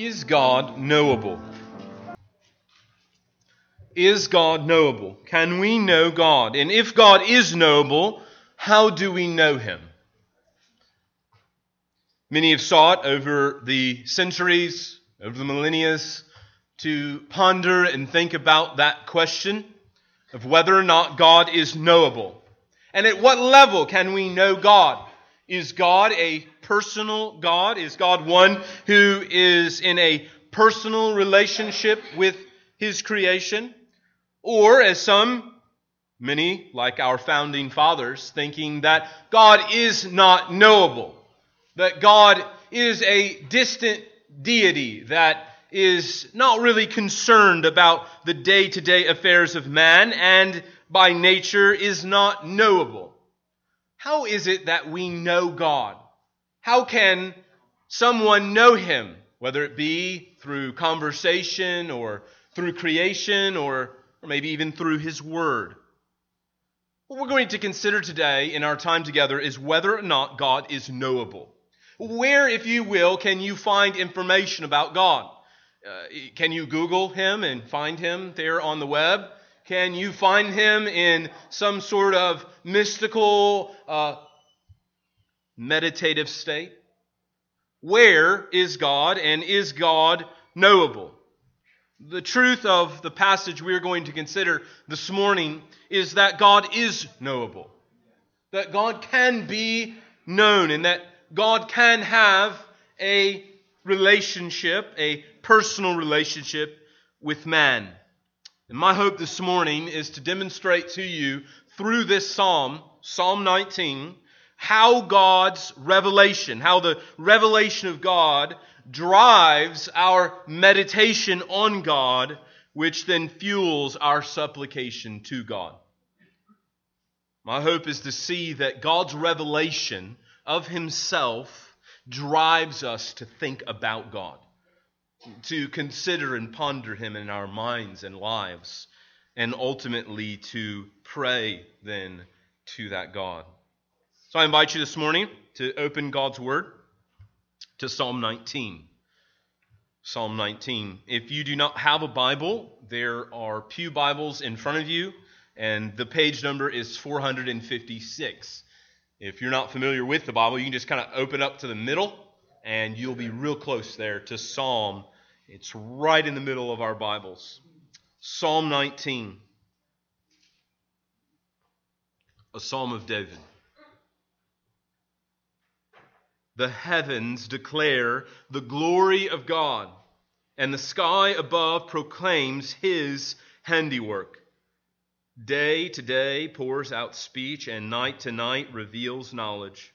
Is God knowable? Is God knowable? Can we know God? And if God is knowable, how do we know him? Many have sought over the centuries, over the millennia, to ponder and think about that question of whether or not God is knowable. And at what level can we know God? Is God a personal God? Is God one who is in a personal relationship with his creation? Or, as some, many, like our founding fathers, thinking that God is not knowable, that God is a distant deity that is not really concerned about the day to day affairs of man and by nature is not knowable. How is it that we know God? How can someone know him, whether it be through conversation or through creation or, or maybe even through his word? What we're going to consider today in our time together is whether or not God is knowable. Where, if you will, can you find information about God? Uh, can you Google him and find him there on the web? Can you find him in some sort of mystical uh, meditative state? Where is God and is God knowable? The truth of the passage we are going to consider this morning is that God is knowable, that God can be known, and that God can have a relationship, a personal relationship with man. And my hope this morning is to demonstrate to you through this psalm, Psalm 19, how God's revelation, how the revelation of God drives our meditation on God, which then fuels our supplication to God. My hope is to see that God's revelation of Himself drives us to think about God, to consider and ponder Him in our minds and lives, and ultimately to pray then to that God. So I invite you this morning to open God's Word to Psalm 19. Psalm 19. If you do not have a Bible, there are Pew Bibles in front of you, and the page number is 456. If you're not familiar with the Bible, you can just kind of open up to the middle, and you'll be real close there to Psalm. It's right in the middle of our Bibles. Psalm 19, a psalm of David. The heavens declare the glory of God, and the sky above proclaims his handiwork. Day to day pours out speech, and night to night reveals knowledge.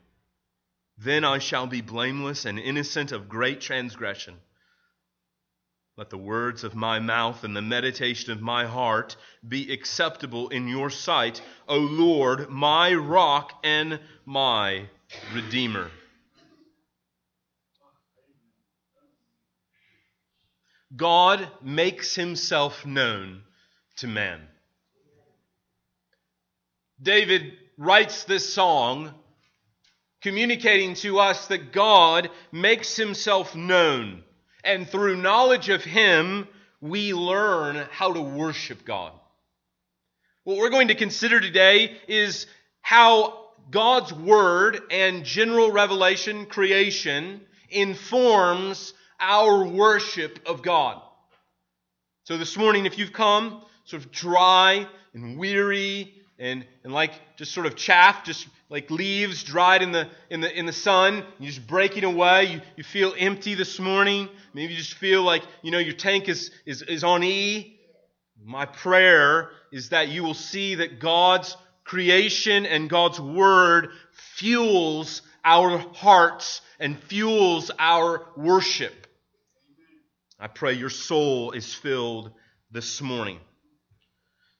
Then I shall be blameless and innocent of great transgression. Let the words of my mouth and the meditation of my heart be acceptable in your sight, O Lord, my rock and my redeemer. God makes himself known to man. David writes this song communicating to us that God makes himself known, and through knowledge of him, we learn how to worship God. What we're going to consider today is how God's Word and general revelation creation informs our worship of God. So this morning, if you've come sort of dry and weary and, and like just sort of chaff, just like leaves dried in the, in the, in the sun, you're just breaking away, you, you feel empty this morning, maybe you just feel like, you know, your tank is, is, is on E. My prayer is that you will see that God's creation and God's word fuels our hearts and fuels our worship. I pray your soul is filled this morning.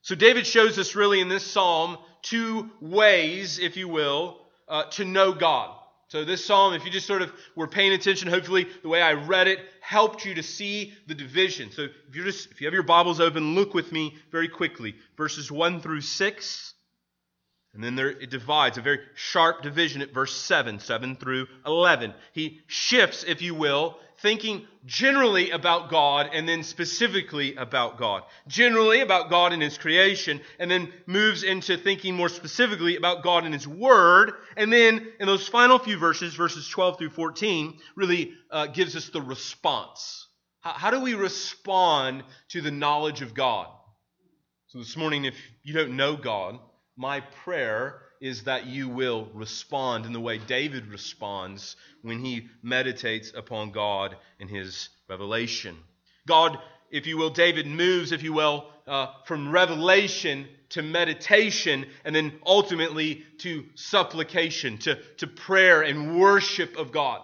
So, David shows us really in this psalm two ways, if you will, uh, to know God. So, this psalm, if you just sort of were paying attention, hopefully the way I read it helped you to see the division. So, if you just if you have your Bibles open, look with me very quickly, verses one through six. And then there, it divides, a very sharp division at verse 7, 7 through 11. He shifts, if you will, thinking generally about God and then specifically about God. Generally about God and His creation, and then moves into thinking more specifically about God and His Word. And then in those final few verses, verses 12 through 14, really uh, gives us the response. How, how do we respond to the knowledge of God? So this morning, if you don't know God, my prayer is that you will respond in the way David responds when he meditates upon God in his revelation. God, if you will, David moves, if you will, uh, from revelation to meditation and then ultimately to supplication, to, to prayer and worship of God.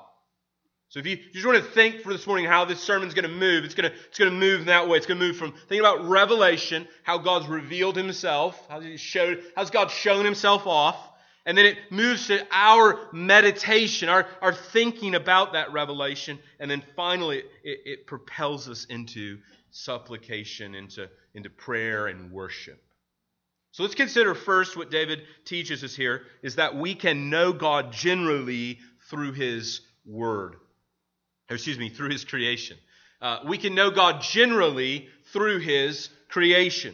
So if you, just want to think for this morning how this sermon's going to move, it's going to, it's going to move in that way. It's going to move from thinking about revelation, how God's revealed himself, how he showed, how's God shown himself off, and then it moves to our meditation, our, our thinking about that revelation, and then finally it, it propels us into supplication, into, into prayer and worship. So let's consider first what David teaches us here is that we can know God generally through his word or excuse me, through his creation. Uh, we can know God generally through his creation.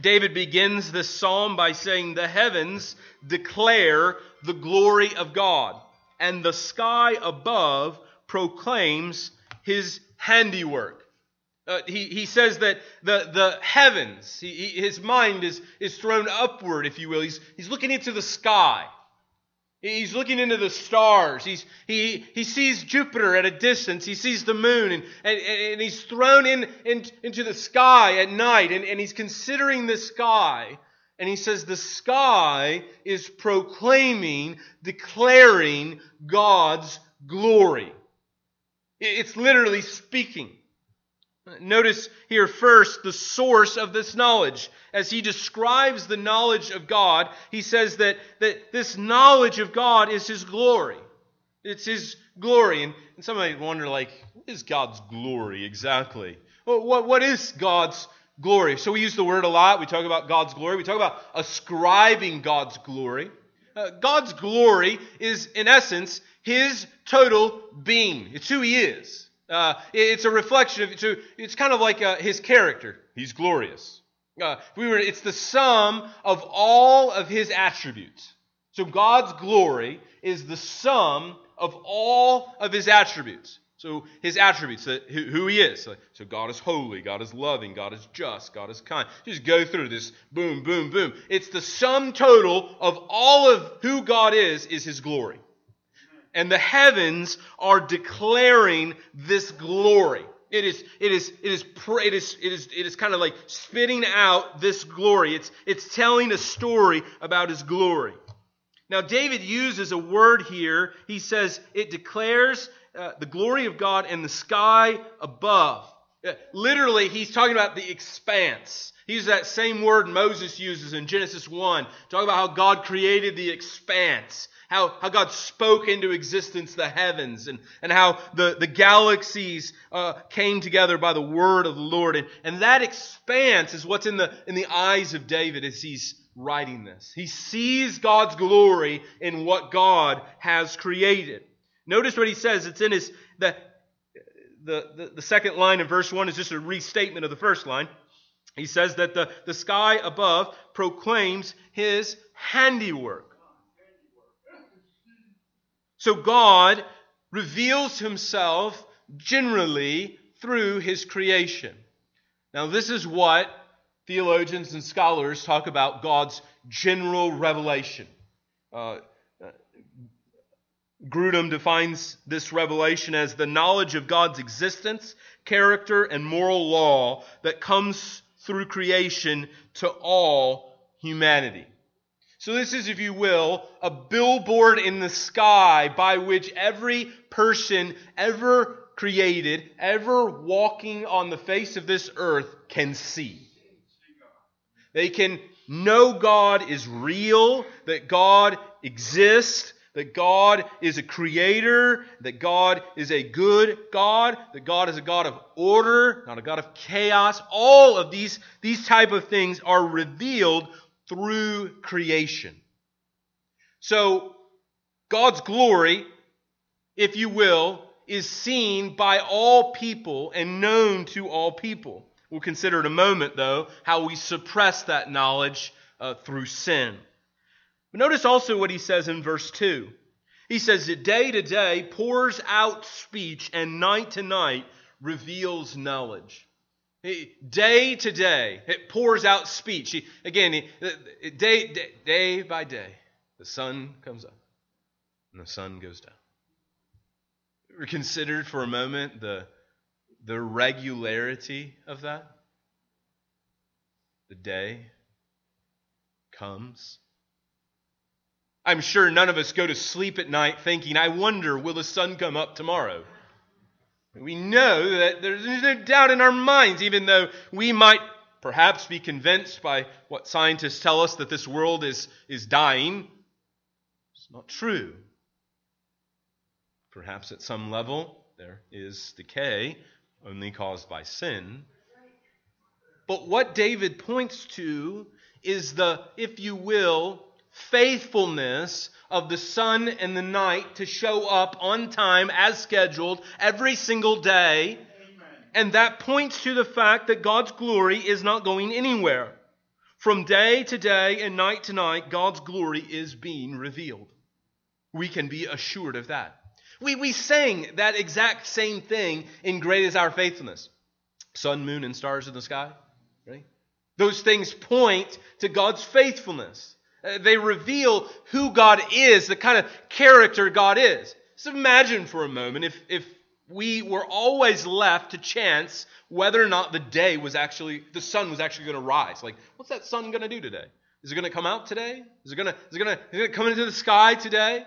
David begins this psalm by saying, The heavens declare the glory of God, and the sky above proclaims his handiwork. Uh, he, he says that the, the heavens, he, he, his mind is, is thrown upward, if you will. He's, he's looking into the sky. He's looking into the stars. He's, he, he sees Jupiter at a distance. He sees the moon, and, and, and he's thrown in, in, into the sky at night, and, and he's considering the sky. And he says, The sky is proclaiming, declaring God's glory. It's literally speaking. Notice here first the source of this knowledge. As he describes the knowledge of God, he says that, that this knowledge of God is his glory. It's his glory. And, and some might wonder, like, what is God's glory exactly? What, what is God's glory? So we use the word a lot. We talk about God's glory. We talk about ascribing God's glory. Uh, God's glory is, in essence, his total being. It's who he is. Uh, it's a reflection of, it's, it's kind of like uh, his character. He's glorious. Uh, we were, it's the sum of all of his attributes. So God's glory is the sum of all of his attributes. So his attributes, who he is. So God is holy, God is loving, God is just, God is kind. Just go through this, boom, boom, boom. It's the sum total of all of who God is, is his glory and the heavens are declaring this glory. It is, it is, it is, it is, it is, it is kind of like spitting out this glory. It's, it's telling a story about his glory. Now, David uses a word here. He says it declares uh, the glory of God in the sky above. Uh, literally, he's talking about the expanse. He uses that same word Moses uses in Genesis 1, talking about how God created the expanse how, how God spoke into existence the heavens and, and how the, the galaxies uh, came together by the word of the Lord. And, and that expanse is what's in the, in the eyes of David as he's writing this. He sees God's glory in what God has created. Notice what he says. It's in his the the, the, the second line of verse 1 is just a restatement of the first line. He says that the, the sky above proclaims his handiwork. So God reveals himself generally through his creation. Now, this is what theologians and scholars talk about God's general revelation. Uh, Grudem defines this revelation as the knowledge of God's existence, character, and moral law that comes through creation to all humanity. So, this is, if you will, a billboard in the sky by which every person ever created, ever walking on the face of this earth can see. They can know God is real, that God exists, that God is a creator, that God is a good God, that God is a God of order, not a God of chaos. All of these, these type of things are revealed through creation. So, God's glory, if you will, is seen by all people and known to all people. We'll consider in a moment, though, how we suppress that knowledge uh, through sin. Notice also what he says in verse 2. He says that day to day pours out speech, and night to night reveals knowledge. Day to day, it pours out speech. Again, day, day, day by day, the sun comes up and the sun goes down. Ever considered for a moment the, the regularity of that? The day comes. I'm sure none of us go to sleep at night thinking, I wonder, will the sun come up tomorrow? We know that there's no doubt in our minds, even though we might perhaps be convinced by what scientists tell us that this world is, is dying. It's not true. Perhaps at some level there is decay, only caused by sin. But what David points to is the, if you will, faithfulness of the sun and the night to show up on time as scheduled every single day. And that points to the fact that God's glory is not going anywhere. From day to day and night to night, God's glory is being revealed. We can be assured of that. We, we sang that exact same thing in Great is Our Faithfulness. Sun, moon, and stars in the sky. Right? Those things point to God's faithfulness. Uh, they reveal who God is, the kind of character God is. So imagine for a moment if, if we were always left to chance whether or not the day was actually, the sun was actually going to rise. Like, what's that sun going to do today? Is it going to come out today? Is it going to, is it going to, is it come into the sky today?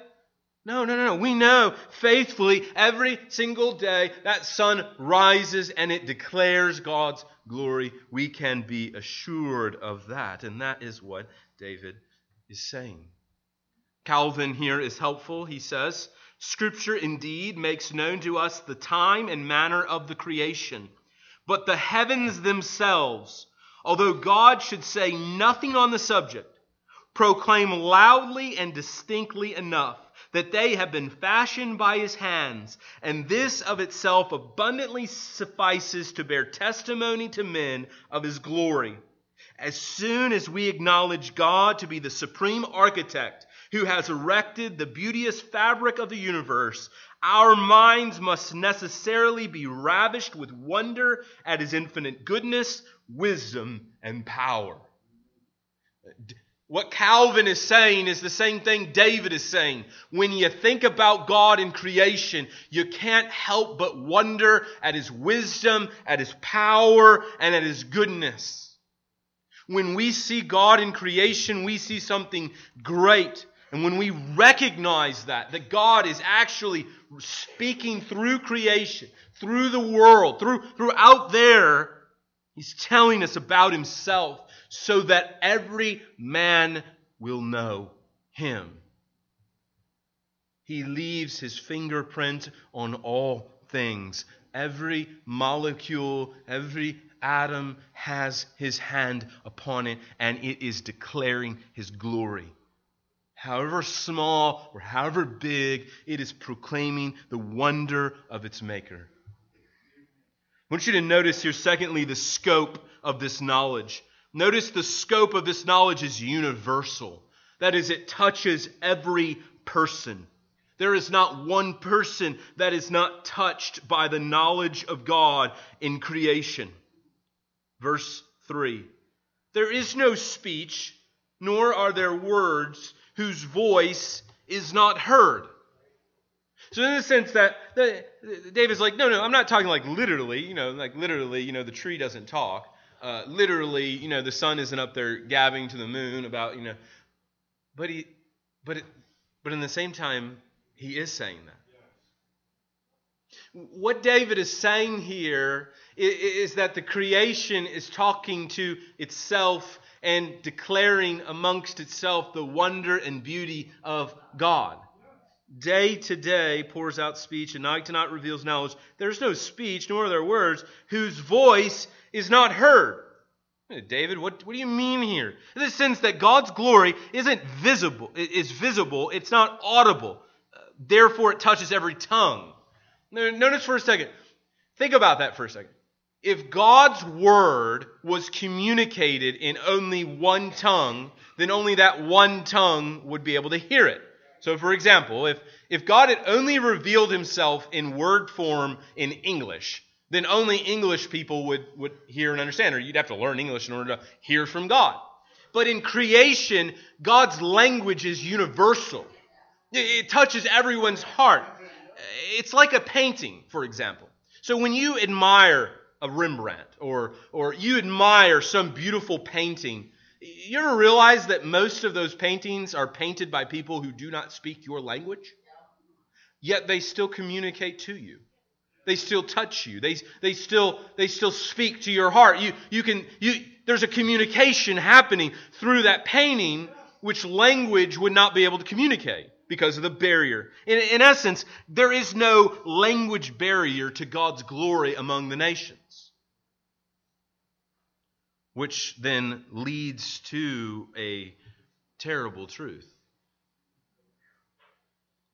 No, no, no, no. We know faithfully every single day that sun rises and it declares God's glory. We can be assured of that. And that is what David is saying. Calvin here is helpful. He says, Scripture indeed makes known to us the time and manner of the creation, but the heavens themselves, although God should say nothing on the subject, proclaim loudly and distinctly enough that they have been fashioned by his hands, and this of itself abundantly suffices to bear testimony to men of his glory. As soon as we acknowledge God to be the supreme architect who has erected the beauteous fabric of the universe, our minds must necessarily be ravished with wonder at his infinite goodness, wisdom, and power. What Calvin is saying is the same thing David is saying. When you think about God in creation, you can't help but wonder at his wisdom, at his power, and at his goodness. When we see God in creation, we see something great. And when we recognize that, that God is actually speaking through creation, through the world, through, through out there, He's telling us about Himself so that every man will know Him. He leaves His fingerprint on all things every molecule, every atom has his hand upon it, and it is declaring his glory. However small or however big, it is proclaiming the wonder of its maker. I want you to notice here, secondly, the scope of this knowledge. Notice the scope of this knowledge is universal. That is, it touches every person. There is not one person that is not touched by the knowledge of God in creation. Verse 3 There is no speech, nor are there words whose voice is not heard. So in the sense that David's like, no, no, I'm not talking like literally, you know, like literally, you know, the tree doesn't talk. Uh, literally, you know, the sun isn't up there gabbing to the moon about, you know, but he, but it, but in the same time, he is saying that. What David is saying here is that the creation is talking to itself and declaring amongst itself the wonder and beauty of God. Day to day pours out speech, and night to night reveals knowledge. There's no speech, nor are there words, whose voice is not heard. David, what, what do you mean here? In the sense that God's glory isn't visible, it is visible, it's not audible. Therefore, it touches every tongue. Notice for a second. Think about that for a second. If God's word was communicated in only one tongue, then only that one tongue would be able to hear it. So, for example, if, if God had only revealed himself in word form in English, then only English people would, would hear and understand, or you'd have to learn English in order to hear from God. But in creation, God's language is universal. It touches everyone's heart. It's like a painting, for example. So when you admire a Rembrandt or, or you admire some beautiful painting, you ever realize that most of those paintings are painted by people who do not speak your language? Yet they still communicate to you. They still touch you. They, they, still, they still speak to your heart. You, you can, you, there's a communication happening through that painting which language would not be able to communicate because of the barrier. In, in essence, there is no language barrier to God's glory among the nations. Which then leads to a terrible truth.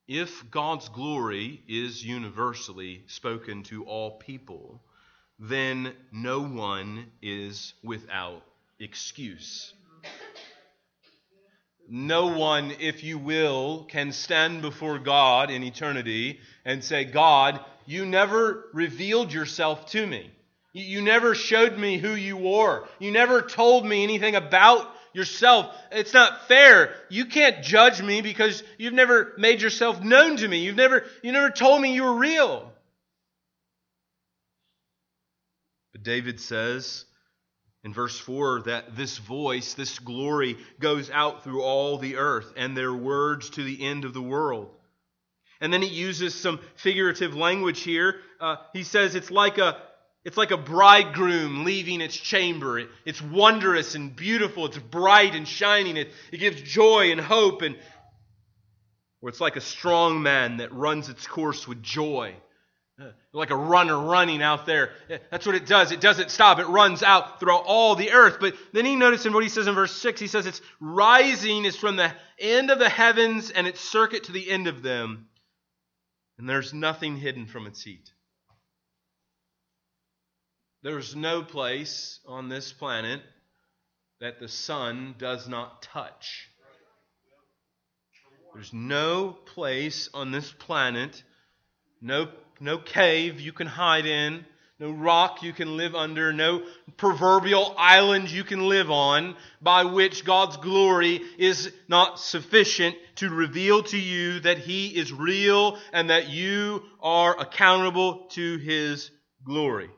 If God's glory is universally spoken to all people, then no one is without excuse. No one, if you will, can stand before God in eternity and say, God, you never revealed yourself to me. You never showed me who you were. You never told me anything about yourself. It's not fair. You can't judge me because you've never made yourself known to me. You've never, you never told me you were real. But David says, in verse 4 that this voice, this glory, goes out through all the earth and their words to the end of the world. And then he uses some figurative language here. Uh, he says it's like a it's like a bridegroom leaving its chamber. It, it's wondrous and beautiful. It's bright and shining. It, it gives joy and hope. And or it's like a strong man that runs its course with joy. Like a runner running out there. That's what it does. It doesn't stop. It runs out throughout all the earth. But then he notices what he says in verse 6. He says it's rising is from the end of the heavens and its circuit to the end of them. And there's nothing hidden from its heat. There's no place on this planet that the sun does not touch. There's no place on this planet, no no cave you can hide in, no rock you can live under, no proverbial island you can live on by which God's glory is not sufficient to reveal to you that He is real and that you are accountable to His glory.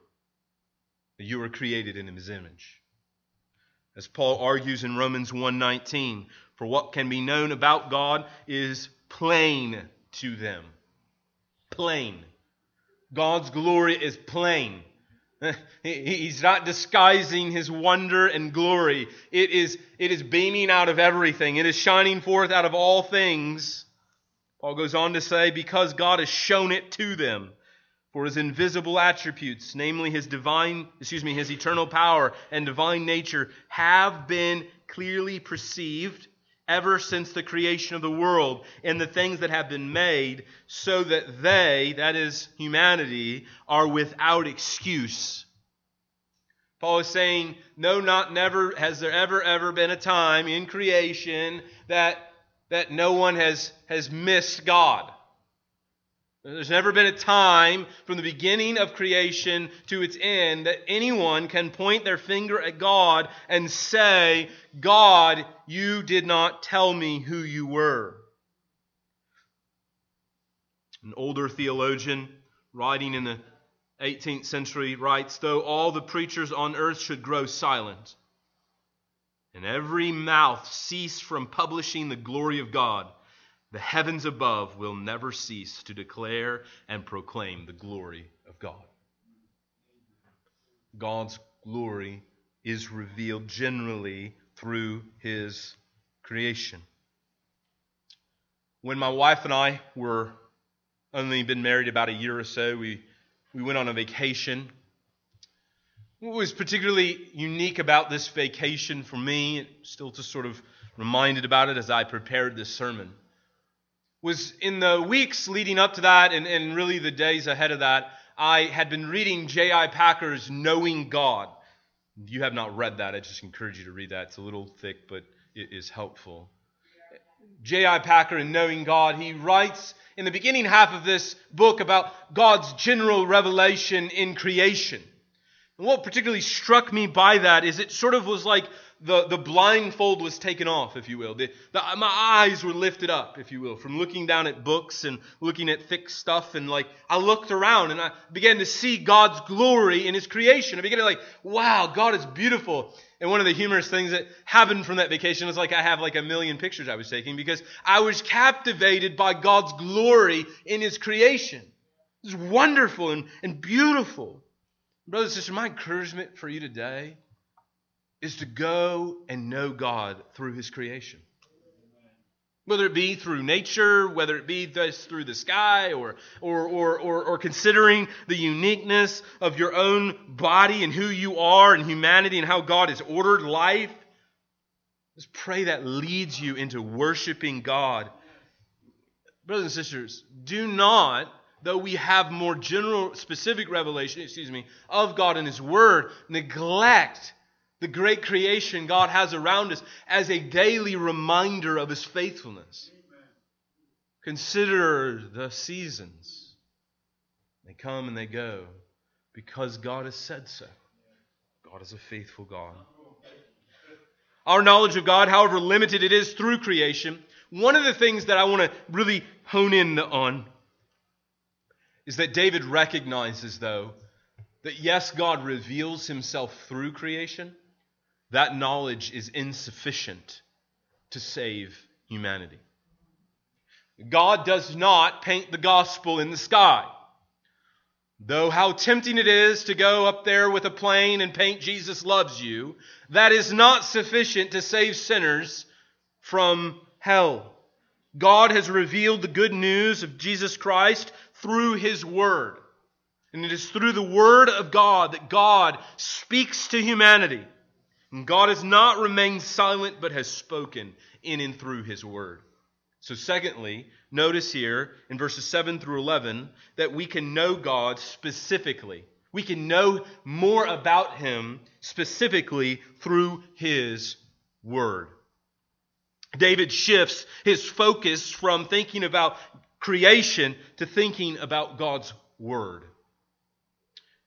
You were created in His image. As Paul argues in Romans 1:19, for what can be known about God is plain to them. Plain. God's glory is plain. He's not disguising his wonder and glory. It is, it is beaming out of everything. It is shining forth out of all things. Paul goes on to say, because God has shown it to them. For his invisible attributes, namely his divine, excuse me, his eternal power and divine nature, have been clearly perceived ever since the creation of the world and the things that have been made, so that they, that is humanity, are without excuse. Paul is saying, no, not never has there ever, ever been a time in creation that, that no one has, has missed God. There's never been a time from the beginning of creation to its end that anyone can point their finger at God and say, God, you did not tell me who you were. An older theologian writing in the 18th century writes, Though all the preachers on earth should grow silent, and every mouth cease from publishing the glory of God, the heavens above will never cease to declare and proclaim the glory of God. God's glory is revealed generally through his creation. When my wife and I were only been married about a year or so, we, we went on a vacation. What was particularly unique about this vacation for me, still just sort of reminded about it as I prepared this sermon, was in the weeks leading up to that and, and really the days ahead of that, I had been reading J.I. Packer's Knowing God. You have not read that, I just encourage you to read that. It's a little thick, but it is helpful. J.I. Packer in Knowing God, he writes in the beginning half of this book about God's general revelation in creation. And what particularly struck me by that is it sort of was like the, the blindfold was taken off, if you will. The, the, my eyes were lifted up, if you will, from looking down at books and looking at thick stuff. And like, I looked around and I began to see God's glory in His creation. I began to like, wow, God is beautiful. And one of the humorous things that happened from that vacation was like I have like a million pictures I was taking because I was captivated by God's glory in His creation. It's wonderful and, and beautiful. Brothers and sisters, my encouragement for you today is to go and know God through His creation. Whether it be through nature, whether it be this through the sky, or, or, or, or, or considering the uniqueness of your own body and who you are and humanity and how God has ordered life, just pray that leads you into worshiping God. Brothers and sisters, do not though we have more general, specific revelation, excuse me, of God and His Word, neglect the great creation God has around us as a daily reminder of His faithfulness. Amen. Consider the seasons. They come and they go because God has said so. God is a faithful God. Our knowledge of God, however limited it is through creation, one of the things that I want to really hone in on is that David recognizes, though, that yes, God reveals himself through creation, that knowledge is insufficient to save humanity. God does not paint the gospel in the sky. Though how tempting it is to go up there with a plane and paint Jesus loves you, that is not sufficient to save sinners from hell. God has revealed the good news of Jesus Christ through His Word. And it is through the Word of God that God speaks to humanity. God has not remained silent, but has spoken in and through His Word. So, secondly, notice here in verses 7 through 11 that we can know God specifically. We can know more about Him specifically through His Word. David shifts his focus from thinking about creation to thinking about God's Word.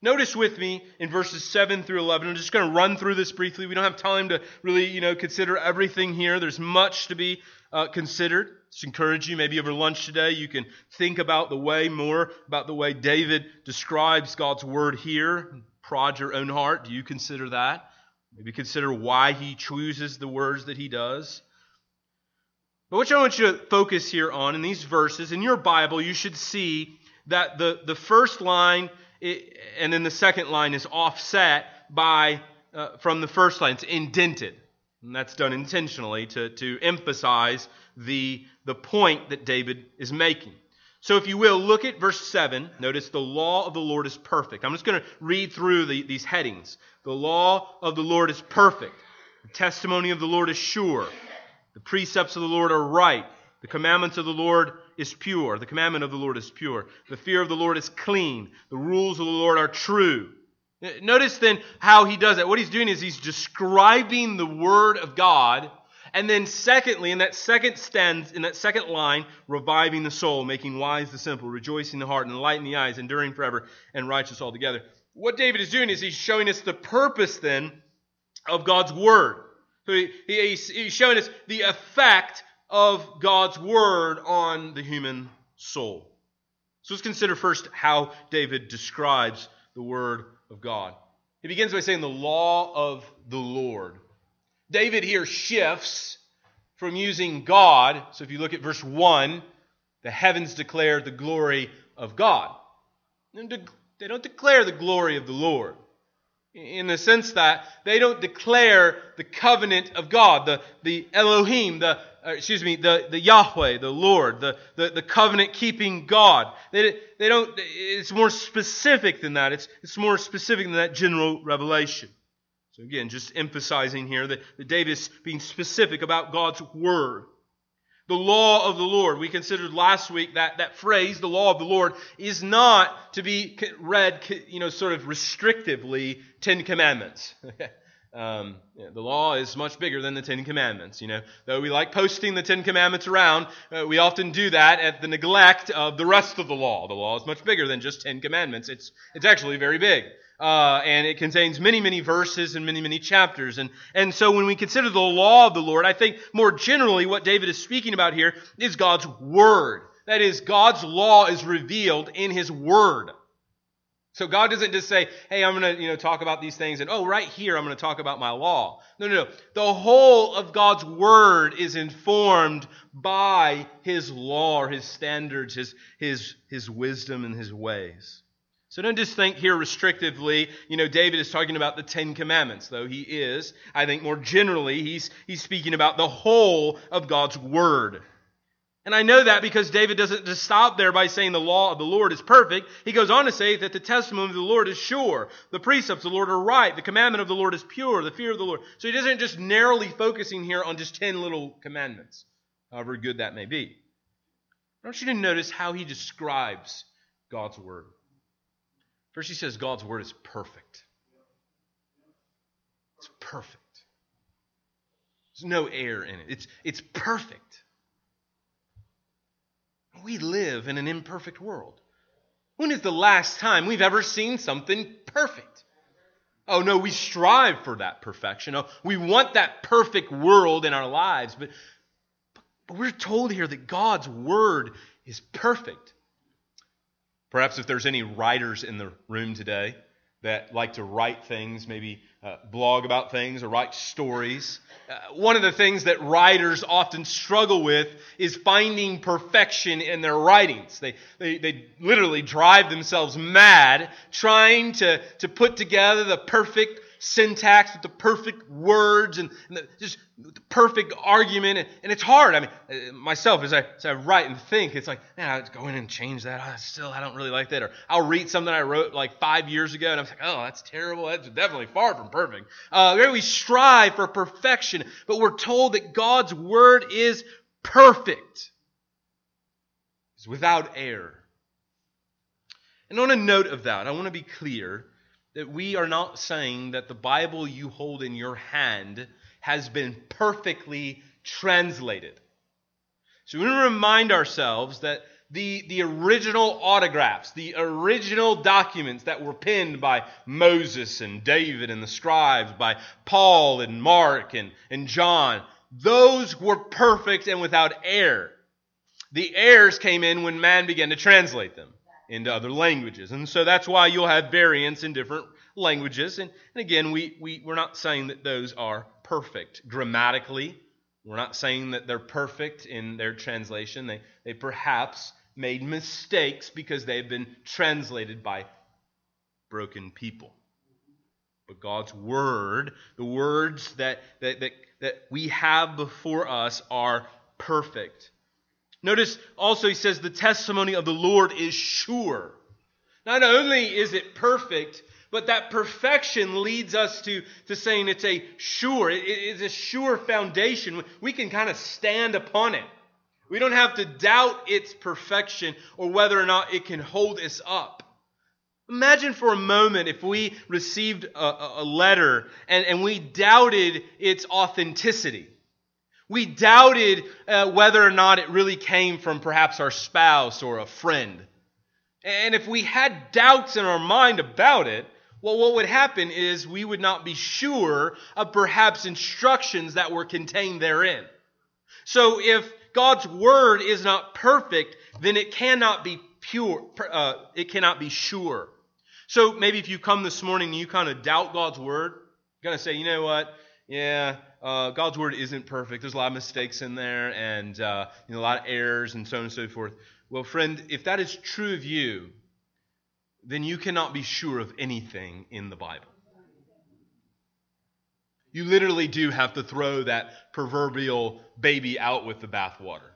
Notice with me in verses 7 through 11. I'm just going to run through this briefly. We don't have time to really, you know, consider everything here. There's much to be uh, considered. Just encourage you, maybe over lunch today, you can think about the way more about the way David describes God's word here. Prod your own heart. Do you consider that? Maybe consider why he chooses the words that he does. But what I want you to focus here on in these verses, in your Bible, you should see that the, the first line and then the second line is offset by uh, from the first line. It's indented. And that's done intentionally to, to emphasize the, the point that David is making. So, if you will, look at verse 7. Notice the law of the Lord is perfect. I'm just going to read through the, these headings. The law of the Lord is perfect. The testimony of the Lord is sure. The precepts of the Lord are right. The commandments of the Lord is pure. The commandment of the Lord is pure. The fear of the Lord is clean. The rules of the Lord are true. Notice then how he does that. What he's doing is he's describing the word of God, and then secondly, in that second stand, in that second line, reviving the soul, making wise the simple, rejoicing the heart, and enlightening the eyes, enduring forever, and righteous altogether. What David is doing is he's showing us the purpose then of God's word. So he, he's, he's showing us the effect of God's word on the human soul. So let's consider first how David describes the word of God. He begins by saying the law of the Lord. David here shifts from using God. So if you look at verse 1, the heavens declare the glory of God. They don't declare the glory of the Lord in the sense that they don't declare the covenant of God, the, the Elohim, the, uh, excuse me, the, the Yahweh, the Lord, the, the, the covenant keeping God. They, they don't, it's more specific than that. It's, it's more specific than that general revelation. So again, just emphasizing here that, that David is being specific about God's word. The law of the Lord. We considered last week that, that phrase, the law of the Lord, is not to be read, you know, sort of restrictively, Ten Commandments. um, yeah, the law is much bigger than the Ten Commandments. You know, though we like posting the Ten Commandments around, uh, we often do that at the neglect of the rest of the law. The law is much bigger than just Ten Commandments. It's it's actually very big uh, and it contains many, many verses and many, many chapters. And, and so when we consider the law of the Lord, I think more generally what David is speaking about here is God's Word. That is, God's law is revealed in His Word. So God doesn't just say, hey, I'm going to, you know, talk about these things and, oh, right here, I'm going to talk about my law. No, no, no. The whole of God's Word is informed by His law His standards, His, His, His wisdom and His ways. So don't just think here restrictively, you know, David is talking about the Ten Commandments, though he is. I think more generally, he's, he's speaking about the whole of God's Word. And I know that because David doesn't just stop there by saying the law of the Lord is perfect. He goes on to say that the testimony of the Lord is sure. The precepts of the Lord are right. The commandment of the Lord is pure. The fear of the Lord. So he doesn't just narrowly focusing here on just ten little commandments, however good that may be. I want you to notice how he describes God's Word. First, he says God's word is perfect. It's perfect. There's no error in it. It's, it's perfect. We live in an imperfect world. When is the last time we've ever seen something perfect? Oh, no, we strive for that perfection. Oh, we want that perfect world in our lives. But, but we're told here that God's word is perfect. Perhaps if there's any writers in the room today that like to write things, maybe uh, blog about things or write stories, uh, one of the things that writers often struggle with is finding perfection in their writings. They, they, they literally drive themselves mad trying to, to put together the perfect syntax with the perfect words and, and the, just the perfect argument. And, and, it's hard. I mean, uh, myself, as I, as I write and think, it's like, man, I go in and change that. I still, I don't really like that. Or I'll read something I wrote like five years ago and I'm like, oh, that's terrible. That's definitely far from perfect. Uh, we strive for perfection, but we're told that God's word is perfect. It's without error. And on a note of that, I want to be clear that we are not saying that the Bible you hold in your hand has been perfectly translated. So we remind ourselves that the, the original autographs, the original documents that were penned by Moses and David and the scribes, by Paul and Mark and, and John, those were perfect and without error. The errors came in when man began to translate them into other languages. And so that's why you'll have variants in different languages. And, and again, we, we, we're not saying that those are perfect grammatically. We're not saying that they're perfect in their translation. They, they perhaps made mistakes because they've been translated by broken people. But God's Word, the words that, that, that, that we have before us, are perfect. Notice also he says the testimony of the Lord is sure. Not only is it perfect, but that perfection leads us to, to saying it's a sure, it is a sure foundation. We can kind of stand upon it. We don't have to doubt its perfection or whether or not it can hold us up. Imagine for a moment if we received a, a letter and, and we doubted its authenticity. We doubted uh, whether or not it really came from perhaps our spouse or a friend. And if we had doubts in our mind about it, well, what would happen is we would not be sure of perhaps instructions that were contained therein. So if God's word is not perfect, then it cannot be pure, uh, it cannot be sure. So maybe if you come this morning and you kind of doubt God's word, you're going to say, you know what? Yeah, uh, God's word isn't perfect. There's a lot of mistakes in there and uh, you know, a lot of errors and so on and so forth. Well, friend, if that is true of you, then you cannot be sure of anything in the Bible. You literally do have to throw that proverbial baby out with the bathwater.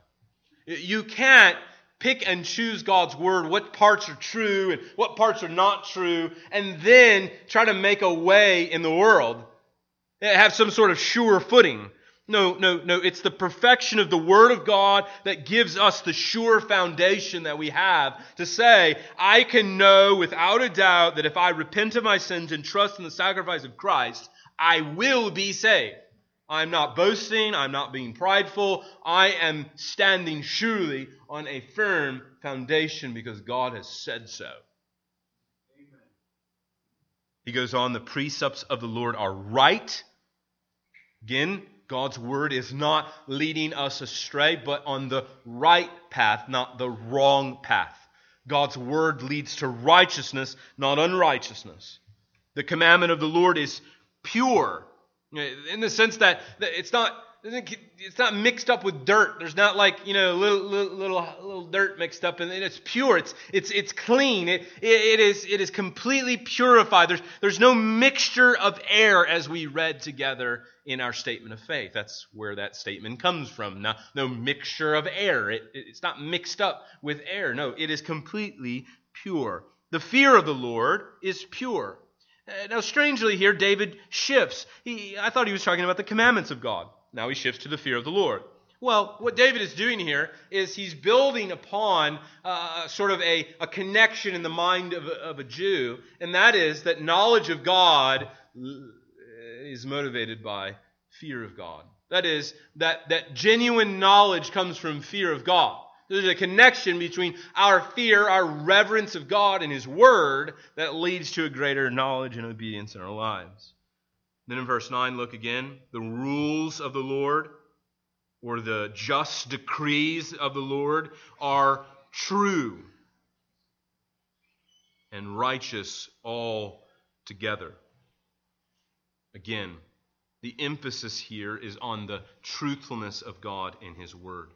You can't pick and choose God's word, what parts are true and what parts are not true, and then try to make a way in the world, have some sort of sure footing. No, no, no. It's the perfection of the Word of God that gives us the sure foundation that we have to say, I can know without a doubt that if I repent of my sins and trust in the sacrifice of Christ, I will be saved. I'm not boasting. I'm not being prideful. I am standing surely on a firm foundation because God has said so. He goes on, the precepts of the Lord are right. Again, God's word is not leading us astray, but on the right path, not the wrong path. God's word leads to righteousness, not unrighteousness. The commandment of the Lord is pure in the sense that it's not it's not mixed up with dirt. There's not like you know little little little, little dirt mixed up, and it's pure. It's it's it's clean. It, it, it is it is completely purified. There's there's no mixture of air as we read together in our statement of faith. That's where that statement comes from. Now, no mixture of air. It, it's not mixed up with air. No, it is completely pure. The fear of the Lord is pure. Uh, now, strangely, here David shifts. He, I thought he was talking about the commandments of God. Now he shifts to the fear of the Lord. Well, what David is doing here is he's building upon uh, sort of a, a connection in the mind of of a Jew, and that is that knowledge of God is motivated by fear of God. That is, that, that genuine knowledge comes from fear of God. There's a connection between our fear, our reverence of God and His Word that leads to a greater knowledge and obedience in our lives. Then in verse 9, look again. The rules of the Lord, or the just decrees of the Lord, are true and righteous all together. Again, the emphasis here is on the truthfulness of God in His Word.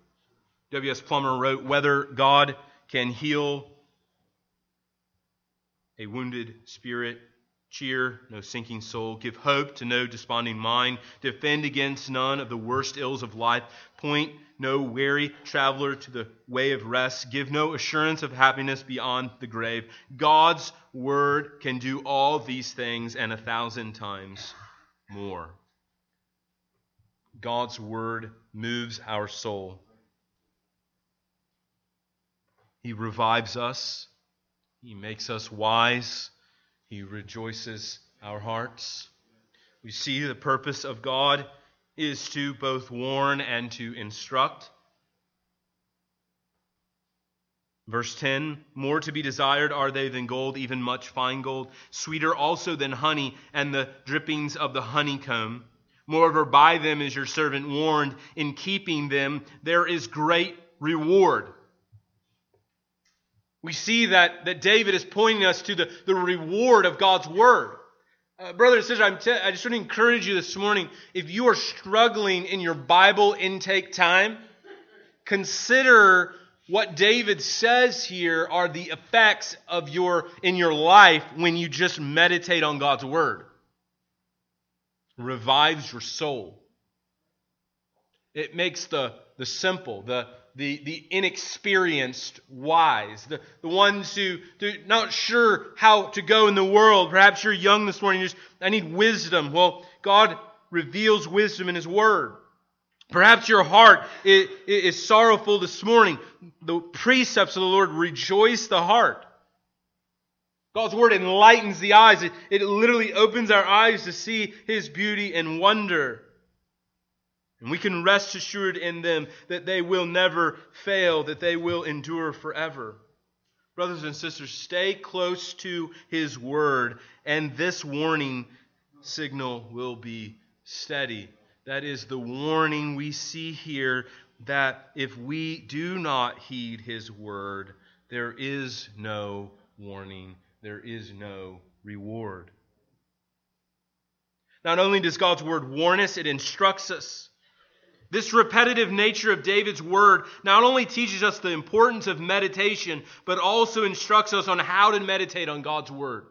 W.S. Plumer wrote whether God can heal a wounded spirit, cheer no sinking soul, give hope to no desponding mind, defend against none of the worst ills of life, point no weary traveler to the way of rest, give no assurance of happiness beyond the grave. God's word can do all these things and a thousand times more. God's word moves our soul. He revives us. He makes us wise. He rejoices our hearts. We see the purpose of God is to both warn and to instruct. Verse 10 More to be desired are they than gold, even much fine gold, sweeter also than honey and the drippings of the honeycomb. Moreover, by them is your servant warned. In keeping them, there is great reward. We see that, that David is pointing us to the, the reward of God's word. Uh, brother and sister, I just want to encourage you this morning if you are struggling in your Bible intake time, consider what David says here are the effects of your in your life when you just meditate on God's word. Revives your soul. It makes the, the simple, the, the, the inexperienced wise, the, the ones who are not sure how to go in the world. Perhaps you're young this morning, just, I need wisdom. Well, God reveals wisdom in His Word. Perhaps your heart is, is sorrowful this morning. The precepts of the Lord rejoice the heart. God's Word enlightens the eyes. It, it literally opens our eyes to see His beauty and wonder. And we can rest assured in them that they will never fail, that they will endure forever. Brothers and sisters, stay close to His Word, and this warning signal will be steady. That is the warning we see here that if we do not heed His Word, there is no warning, there is no reward. Not only does God's Word warn us, it instructs us. This repetitive nature of David's word not only teaches us the importance of meditation, but also instructs us on how to meditate on God's word.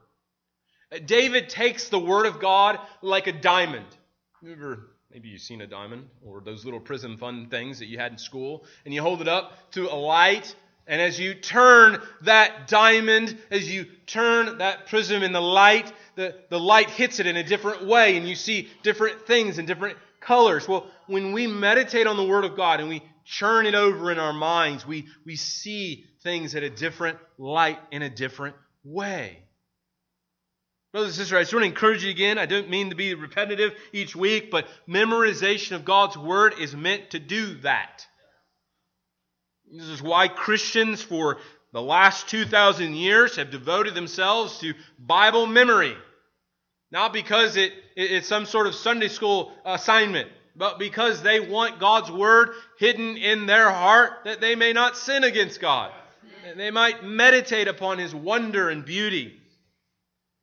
David takes the word of God like a diamond. Remember, maybe you've seen a diamond or those little prism fun things that you had in school, and you hold it up to a light, and as you turn that diamond, as you turn that prism in the light, the, the light hits it in a different way, and you see different things and different colors. Well, when we meditate on the Word of God and we churn it over in our minds, we, we see things at a different light in a different way. Brothers and sisters, I just want to encourage you again. I don't mean to be repetitive each week, but memorization of God's Word is meant to do that. This is why Christians for the last 2,000 years have devoted themselves to Bible memory. Not because it, it's some sort of Sunday school assignment, but because they want God's word hidden in their heart that they may not sin against God. And they might meditate upon his wonder and beauty.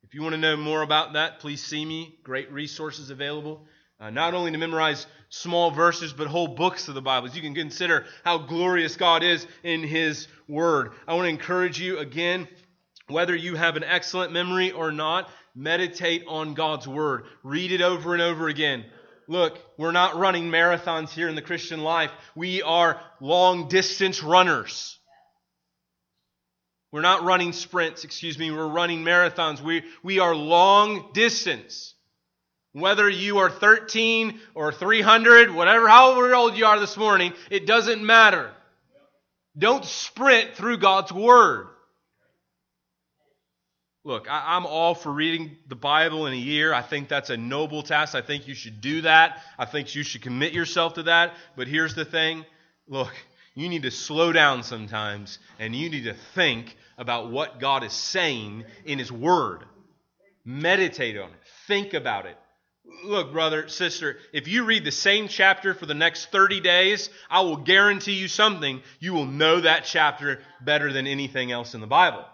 If you want to know more about that, please see me. Great resources available. Uh, not only to memorize small verses, but whole books of the Bible. You can consider how glorious God is in His Word. I want to encourage you again, whether you have an excellent memory or not, Meditate on God's Word. Read it over and over again. Look, we're not running marathons here in the Christian life. We are long distance runners. We're not running sprints, excuse me. We're running marathons. We, we are long distance. Whether you are 13 or 300, whatever, however old you are this morning, it doesn't matter. Don't sprint through God's Word. Look, I, am all for reading the Bible in a year. I think that's a noble task. I think you should do that. I think you should commit yourself to that. But here's the thing look, you need to slow down sometimes and you need to think about what God is saying in His Word. Meditate on it, think about it. Look, brother, sister, if you read the same chapter for the next 30 days, I will guarantee you something. You will know that chapter better than anything else in the Bible.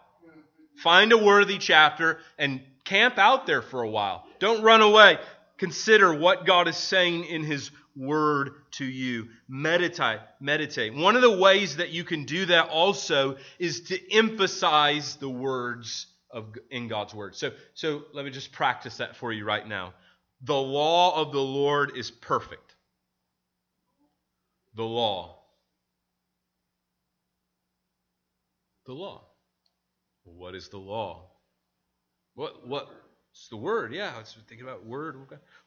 Find a worthy chapter and camp out there for a while. Don't run away. Consider what God is saying in His Word to you. Meditate. Meditate. One of the ways that you can do that also is to emphasize the words of in God's Word. So, so let me just practice that for you right now. The law of the Lord is perfect. The law. The law. What is the law? What what it's the word, yeah. I was thinking about word.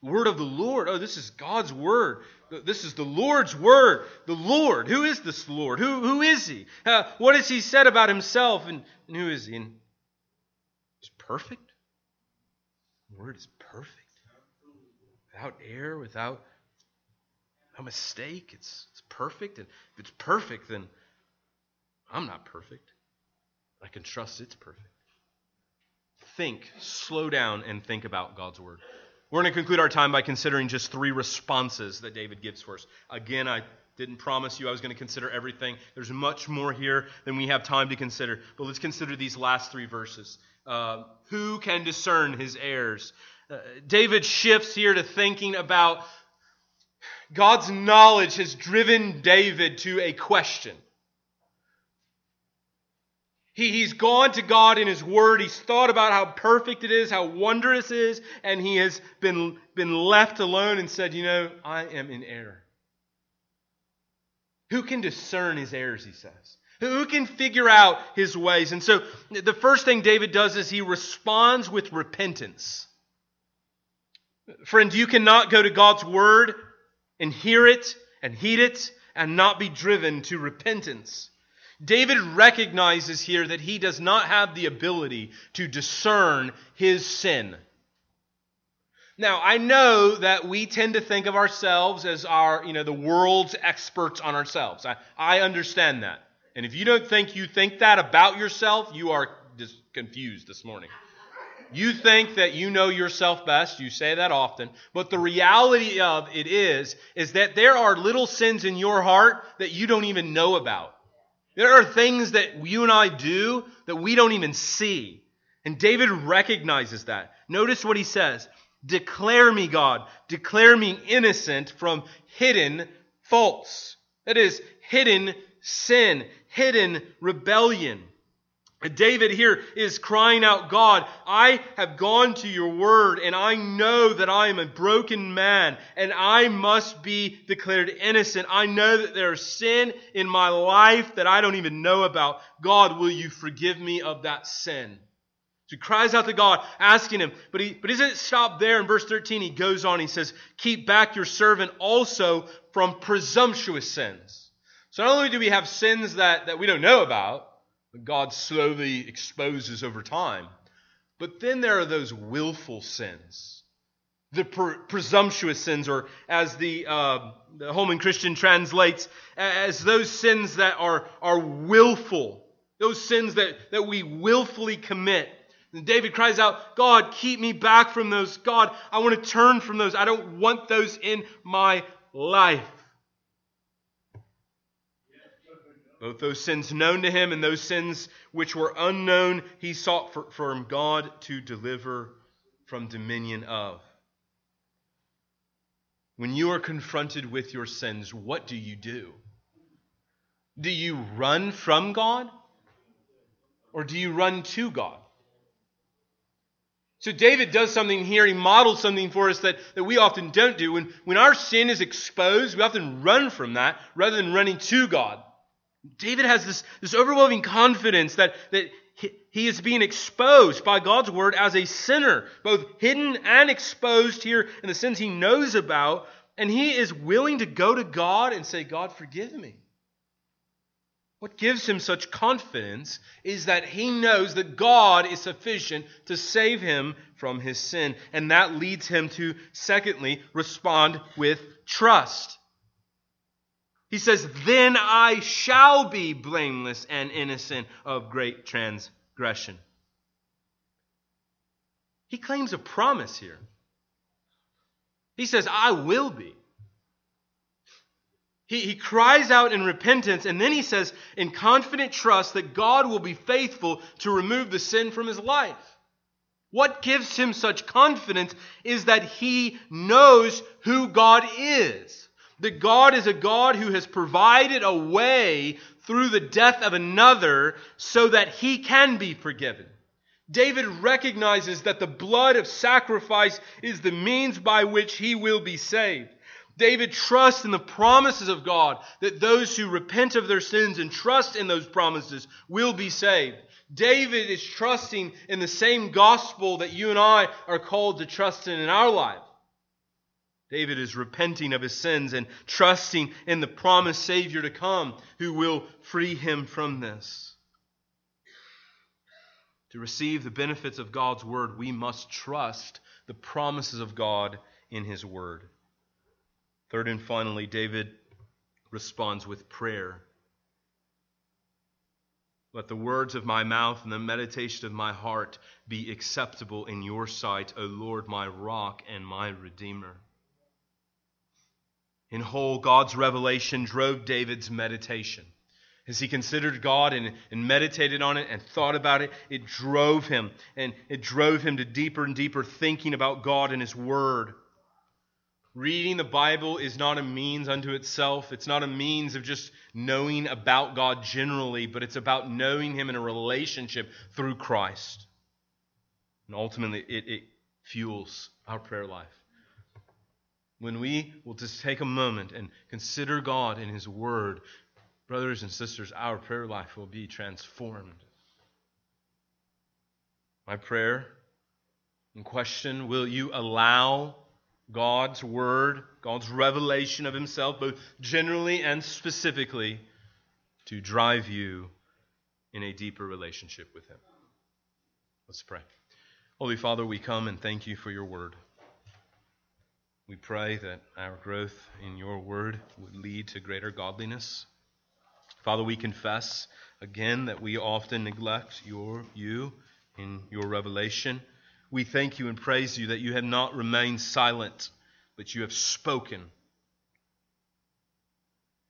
Word of the Lord. Oh, this is God's word. This is the Lord's word. The Lord. Who is this Lord? Who, who is he? Uh, what has he said about himself? And, and who is he? And he's perfect. The word is perfect. Without error, without a mistake. It's, it's perfect. And if it's perfect, then I'm not perfect. I can trust it's perfect. Think, slow down, and think about God's word. We're going to conclude our time by considering just three responses that David gives for us. Again, I didn't promise you I was going to consider everything. There's much more here than we have time to consider. But let's consider these last three verses. Uh, who can discern his errors? Uh, David shifts here to thinking about God's knowledge has driven David to a question. He, he's gone to God in His Word. He's thought about how perfect it is, how wondrous it is, and he has been, been left alone and said, You know, I am in error. Who can discern his errors, he says? Who can figure out his ways? And so the first thing David does is he responds with repentance. Friend, you cannot go to God's word and hear it and heed it and not be driven to repentance. David recognizes here that he does not have the ability to discern his sin. Now, I know that we tend to think of ourselves as our, you know, the world's experts on ourselves. I, I understand that. And if you don't think you think that about yourself, you are just confused this morning. You think that you know yourself best. You say that often. But the reality of it is, is that there are little sins in your heart that you don't even know about. There are things that you and I do that we don't even see. And David recognizes that. Notice what he says. Declare me, God. Declare me innocent from hidden faults. That is, hidden sin, hidden rebellion. David here is crying out, God, I have gone to your word and I know that I am a broken man and I must be declared innocent. I know that there is sin in my life that I don't even know about. God, will you forgive me of that sin? So he cries out to God, asking him, but he, but he doesn't stop there. In verse 13, he goes on, he says, keep back your servant also from presumptuous sins. So not only do we have sins that, that we don't know about, God slowly exposes over time. But then there are those willful sins, the pre- presumptuous sins, or as the, uh, the Holman Christian translates, as those sins that are, are willful, those sins that, that we willfully commit. And David cries out, God, keep me back from those. God, I want to turn from those. I don't want those in my life. Both those sins known to him and those sins which were unknown, he sought for, from God to deliver from dominion of. When you are confronted with your sins, what do you do? Do you run from God? Or do you run to God? So David does something here. He models something for us that, that we often don't do. When, when our sin is exposed, we often run from that rather than running to God. David has this, this overwhelming confidence that, that he, he is being exposed by God's word as a sinner, both hidden and exposed here in the sins he knows about. And he is willing to go to God and say, God, forgive me. What gives him such confidence is that he knows that God is sufficient to save him from his sin. And that leads him to, secondly, respond with trust. He says, Then I shall be blameless and innocent of great transgression. He claims a promise here. He says, I will be. He, he cries out in repentance, and then he says, in confident trust, that God will be faithful to remove the sin from his life. What gives him such confidence is that he knows who God is. That God is a God who has provided a way through the death of another so that he can be forgiven. David recognizes that the blood of sacrifice is the means by which he will be saved. David trusts in the promises of God that those who repent of their sins and trust in those promises will be saved. David is trusting in the same gospel that you and I are called to trust in in our lives. David is repenting of his sins and trusting in the promised Savior to come who will free him from this. To receive the benefits of God's word, we must trust the promises of God in his word. Third and finally, David responds with prayer. Let the words of my mouth and the meditation of my heart be acceptable in your sight, O Lord, my rock and my redeemer. In whole, God's revelation drove David's meditation. As he considered God and, and meditated on it and thought about it, it drove him. And it drove him to deeper and deeper thinking about God and His Word. Reading the Bible is not a means unto itself. It's not a means of just knowing about God generally, but it's about knowing Him in a relationship through Christ. And ultimately, it, it fuels our prayer life. When we will just take a moment and consider God and His Word, brothers and sisters, our prayer life will be transformed. My prayer in question will you allow God's Word, God's revelation of Himself, both generally and specifically, to drive you in a deeper relationship with Him? Let's pray. Holy Father, we come and thank you for your Word. We pray that our growth in your word would lead to greater godliness. Father, we confess again that we often neglect your you in your revelation. We thank you and praise you that you have not remained silent, but you have spoken.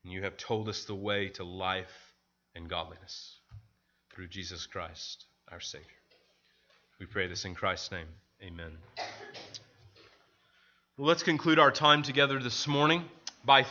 And you have told us the way to life and godliness through Jesus Christ, our Savior. We pray this in Christ's name. Amen. Well, let's conclude our time together this morning by